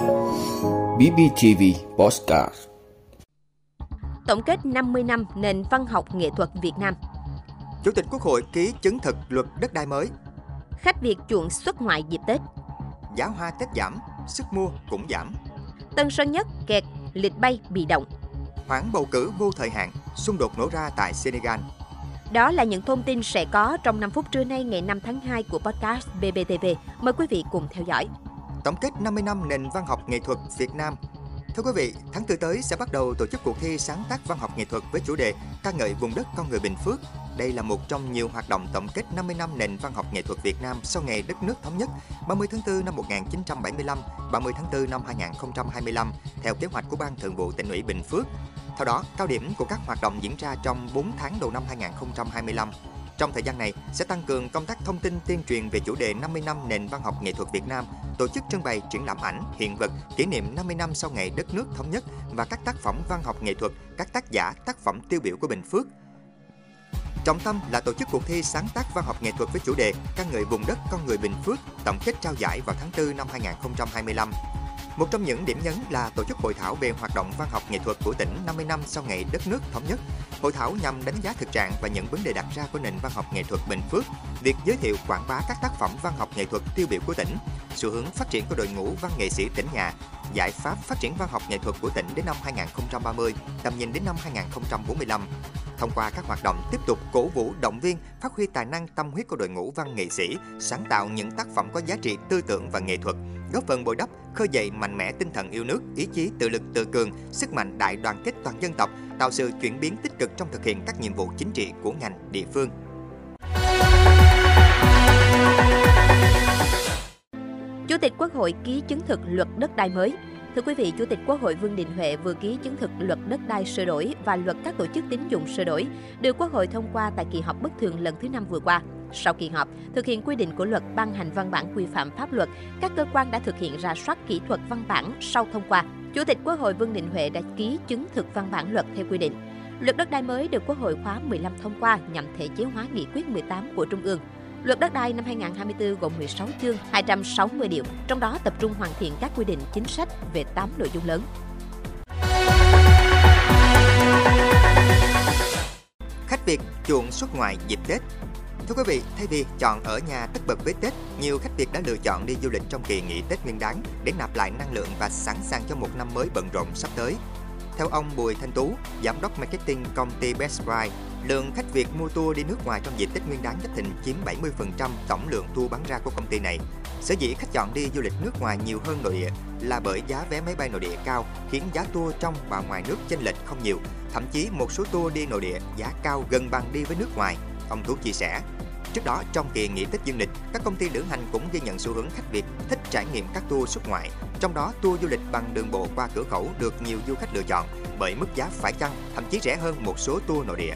BBTV Postcard. Tổng kết 50 năm nền văn học nghệ thuật Việt Nam. Chủ tịch Quốc hội ký chứng thực luật đất đai mới. Khách Việt chuộng xuất ngoại dịp Tết. Giá hoa Tết giảm, sức mua cũng giảm. Tân Sơn Nhất kẹt, lịch bay bị động. Hoãn bầu cử vô thời hạn, xung đột nổ ra tại Senegal. Đó là những thông tin sẽ có trong 5 phút trưa nay ngày 5 tháng 2 của podcast BBTV. Mời quý vị cùng theo dõi. Tổng kết 50 năm nền văn học nghệ thuật Việt Nam Thưa quý vị, tháng 4 tới sẽ bắt đầu tổ chức cuộc thi sáng tác văn học nghệ thuật với chủ đề ca ngợi vùng đất con người Bình Phước. Đây là một trong nhiều hoạt động tổng kết 50 năm nền văn học nghệ thuật Việt Nam sau ngày đất nước thống nhất 30 tháng 4 năm 1975, 30 tháng 4 năm 2025 theo kế hoạch của Ban Thường vụ tỉnh ủy Bình Phước. Theo đó, cao điểm của các hoạt động diễn ra trong 4 tháng đầu năm 2025 trong thời gian này, sẽ tăng cường công tác thông tin tuyên truyền về chủ đề 50 năm nền văn học nghệ thuật Việt Nam, tổ chức trưng bày triển lãm ảnh, hiện vật kỷ niệm 50 năm sau ngày đất nước thống nhất và các tác phẩm văn học nghệ thuật, các tác giả, tác phẩm tiêu biểu của Bình Phước. Trọng tâm là tổ chức cuộc thi sáng tác văn học nghệ thuật với chủ đề Các người vùng đất con người Bình Phước, tổng kết trao giải vào tháng 4 năm 2025. Một trong những điểm nhấn là tổ chức hội thảo về hoạt động văn học nghệ thuật của tỉnh 50 năm sau ngày đất nước thống nhất. Hội thảo nhằm đánh giá thực trạng và những vấn đề đặt ra của nền văn học nghệ thuật Bình Phước, việc giới thiệu quảng bá các tác phẩm văn học nghệ thuật tiêu biểu của tỉnh, xu hướng phát triển của đội ngũ văn nghệ sĩ tỉnh nhà, giải pháp phát triển văn học nghệ thuật của tỉnh đến năm 2030, tầm nhìn đến năm 2045. Thông qua các hoạt động tiếp tục cổ vũ, động viên, phát huy tài năng tâm huyết của đội ngũ văn nghệ sĩ, sáng tạo những tác phẩm có giá trị tư tưởng và nghệ thuật, góp phần bồi đắp, khơi dậy mạnh mẽ tinh thần yêu nước, ý chí tự lực tự cường, sức mạnh đại đoàn kết toàn dân tộc, tạo sự chuyển biến tích cực trong thực hiện các nhiệm vụ chính trị của ngành địa phương. Chủ tịch Quốc hội ký chứng thực luật đất đai mới. Thưa quý vị, Chủ tịch Quốc hội Vương Đình Huệ vừa ký chứng thực luật đất đai sửa đổi và luật các tổ chức tín dụng sửa đổi, được Quốc hội thông qua tại kỳ họp bất thường lần thứ năm vừa qua. Sau kỳ họp, thực hiện quy định của luật ban hành văn bản quy phạm pháp luật, các cơ quan đã thực hiện ra soát kỹ thuật văn bản sau thông qua. Chủ tịch Quốc hội Vương Đình Huệ đã ký chứng thực văn bản luật theo quy định. Luật đất đai mới được Quốc hội khóa 15 thông qua nhằm thể chế hóa nghị quyết 18 của Trung ương. Luật đất đai năm 2024 gồm 16 chương, 260 điều, trong đó tập trung hoàn thiện các quy định chính sách về 8 nội dung lớn. Khách Việt chuộng xuất ngoại dịp Tết Thưa quý vị, thay vì chọn ở nhà tất bật với Tết, nhiều khách Việt đã lựa chọn đi du lịch trong kỳ nghỉ Tết Nguyên đán để nạp lại năng lượng và sẵn sàng cho một năm mới bận rộn sắp tới. Theo ông Bùi Thanh Tú, giám đốc marketing công ty Best Buy, lượng khách Việt mua tour đi nước ngoài trong dịp Tết Nguyên đán Giáp Thìn chiếm 70% tổng lượng tour bán ra của công ty này. Sở dĩ khách chọn đi du lịch nước ngoài nhiều hơn nội địa là bởi giá vé máy bay nội địa cao khiến giá tour trong và ngoài nước chênh lệch không nhiều. Thậm chí một số tour đi nội địa giá cao gần bằng đi với nước ngoài. Ông Tú chia sẻ, Trước đó, trong kỳ nghỉ Tết dương lịch, các công ty lữ hành cũng ghi nhận xu hướng khách Việt thích trải nghiệm các tour xuất ngoại. Trong đó, tour du lịch bằng đường bộ qua cửa khẩu được nhiều du khách lựa chọn bởi mức giá phải chăng, thậm chí rẻ hơn một số tour nội địa.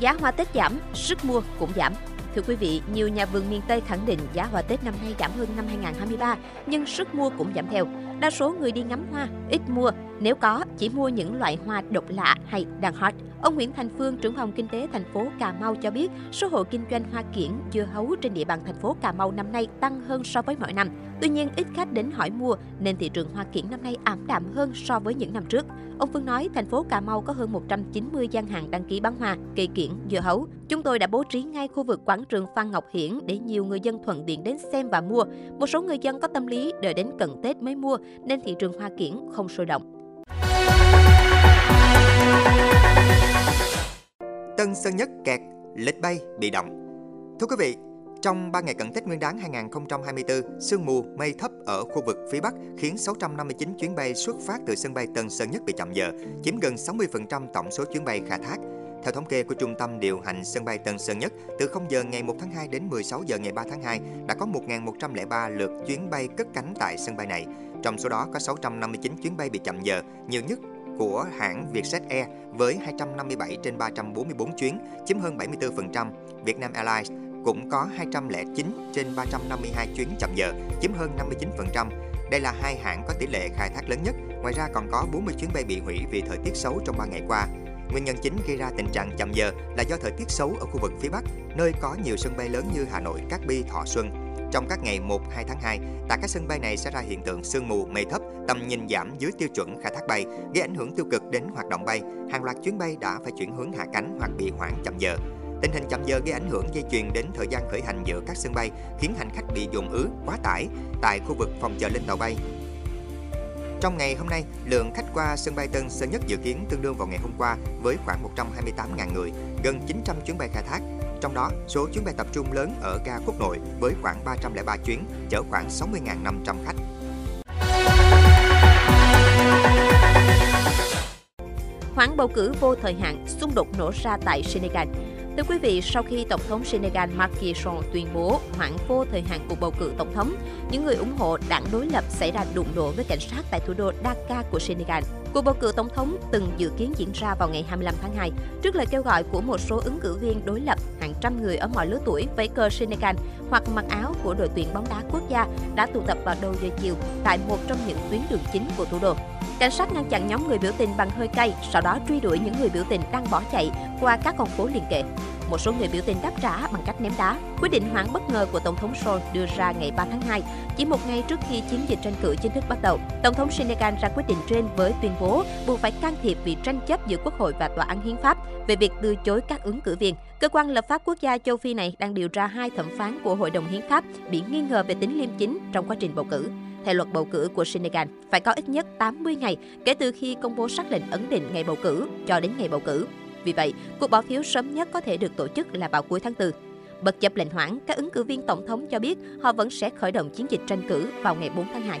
Giá hoa Tết giảm, sức mua cũng giảm. Thưa quý vị, nhiều nhà vườn miền Tây khẳng định giá hoa Tết năm nay giảm hơn năm 2023, nhưng sức mua cũng giảm theo. Đa số người đi ngắm hoa, ít mua, nếu có, chỉ mua những loại hoa độc lạ hay đang hot. Ông Nguyễn Thành Phương, trưởng phòng kinh tế thành phố Cà Mau cho biết, số hộ kinh doanh hoa kiển, dưa hấu trên địa bàn thành phố Cà Mau năm nay tăng hơn so với mọi năm. Tuy nhiên, ít khách đến hỏi mua nên thị trường hoa kiển năm nay ảm đạm hơn so với những năm trước. Ông Phương nói, thành phố Cà Mau có hơn 190 gian hàng đăng ký bán hoa, cây kiển, dưa hấu. Chúng tôi đã bố trí ngay khu vực quảng trường Phan Ngọc Hiển để nhiều người dân thuận tiện đến xem và mua. Một số người dân có tâm lý đợi đến cận Tết mới mua nên thị trường hoa kiển không sôi động. Tân Sơn Nhất kẹt, lịch bay bị động. Thưa quý vị, trong 3 ngày cận Tết Nguyên đán 2024, sương mù, mây thấp ở khu vực phía Bắc khiến 659 chuyến bay xuất phát từ sân bay Tân Sơn Nhất bị chậm giờ, chiếm gần 60% tổng số chuyến bay khai thác. Theo thống kê của Trung tâm điều hành sân bay Tân Sơn Nhất, từ 0 giờ ngày 1 tháng 2 đến 16 giờ ngày 3 tháng 2 đã có 1.103 lượt chuyến bay cất cánh tại sân bay này. Trong số đó có 659 chuyến bay bị chậm giờ, nhiều nhất của hãng Vietjet Air với 257 trên 344 chuyến, chiếm hơn 74%. Vietnam Airlines cũng có 209 trên 352 chuyến chậm giờ, chiếm hơn 59%. Đây là hai hãng có tỷ lệ khai thác lớn nhất. Ngoài ra còn có 40 chuyến bay bị hủy vì thời tiết xấu trong 3 ngày qua. Nguyên nhân chính gây ra tình trạng chậm giờ là do thời tiết xấu ở khu vực phía Bắc. nơi có nhiều sân bay lớn như Hà Nội, Cát Bi, Thọ Xuân. Trong các ngày 1, 2 tháng 2, tại các sân bay này sẽ ra hiện tượng sương mù, mây thấp, tầm nhìn giảm dưới tiêu chuẩn khai thác bay, gây ảnh hưởng tiêu cực đến hoạt động bay. Hàng loạt chuyến bay đã phải chuyển hướng hạ cánh hoặc bị hoãn chậm giờ. Tình hình chậm giờ gây ảnh hưởng dây chuyền đến thời gian khởi hành giữa các sân bay, khiến hành khách bị dồn ứ, quá tải tại khu vực phòng chờ lên tàu bay. Trong ngày hôm nay, lượng khách qua sân bay Tân Sơn Nhất dự kiến tương đương vào ngày hôm qua với khoảng 128.000 người, gần 900 chuyến bay khai thác. Trong đó, số chuyến bay tập trung lớn ở ga quốc nội với khoảng 303 chuyến, chở khoảng 60.500 khách. Hoãn bầu cử vô thời hạn, xung đột nổ ra tại Senegal. Thưa quý vị, sau khi Tổng thống Senegal Macky Sall tuyên bố hoãn vô thời hạn cuộc bầu cử tổng thống, những người ủng hộ đảng đối lập xảy ra đụng độ với cảnh sát tại thủ đô Dakar của Senegal. Cuộc bầu cử tổng thống từng dự kiến diễn ra vào ngày 25 tháng 2, trước lời kêu gọi của một số ứng cử viên đối lập, hàng trăm người ở mọi lứa tuổi với cờ Senegal hoặc mặc áo của đội tuyển bóng đá quốc gia đã tụ tập vào đầu giờ chiều tại một trong những tuyến đường chính của thủ đô. Cảnh sát ngăn chặn nhóm người biểu tình bằng hơi cay, sau đó truy đuổi những người biểu tình đang bỏ chạy qua các con phố liền kề. Một số người biểu tình đáp trả bằng cách ném đá. Quyết định hoãn bất ngờ của Tổng thống Sol đưa ra ngày 3 tháng 2, chỉ một ngày trước khi chiến dịch tranh cử chính thức bắt đầu. Tổng thống Senegal ra quyết định trên với tuyên bố buộc phải can thiệp vì tranh chấp giữa Quốc hội và Tòa án Hiến pháp về việc từ chối các ứng cử viên. Cơ quan lập pháp quốc gia châu Phi này đang điều tra hai thẩm phán của Hội đồng Hiến pháp bị nghi ngờ về tính liêm chính trong quá trình bầu cử. Theo luật bầu cử của Senegal, phải có ít nhất 80 ngày kể từ khi công bố xác lệnh ấn định ngày bầu cử cho đến ngày bầu cử. Vì vậy, cuộc bỏ phiếu sớm nhất có thể được tổ chức là vào cuối tháng 4. Bất chấp lệnh hoãn, các ứng cử viên tổng thống cho biết họ vẫn sẽ khởi động chiến dịch tranh cử vào ngày 4 tháng 2.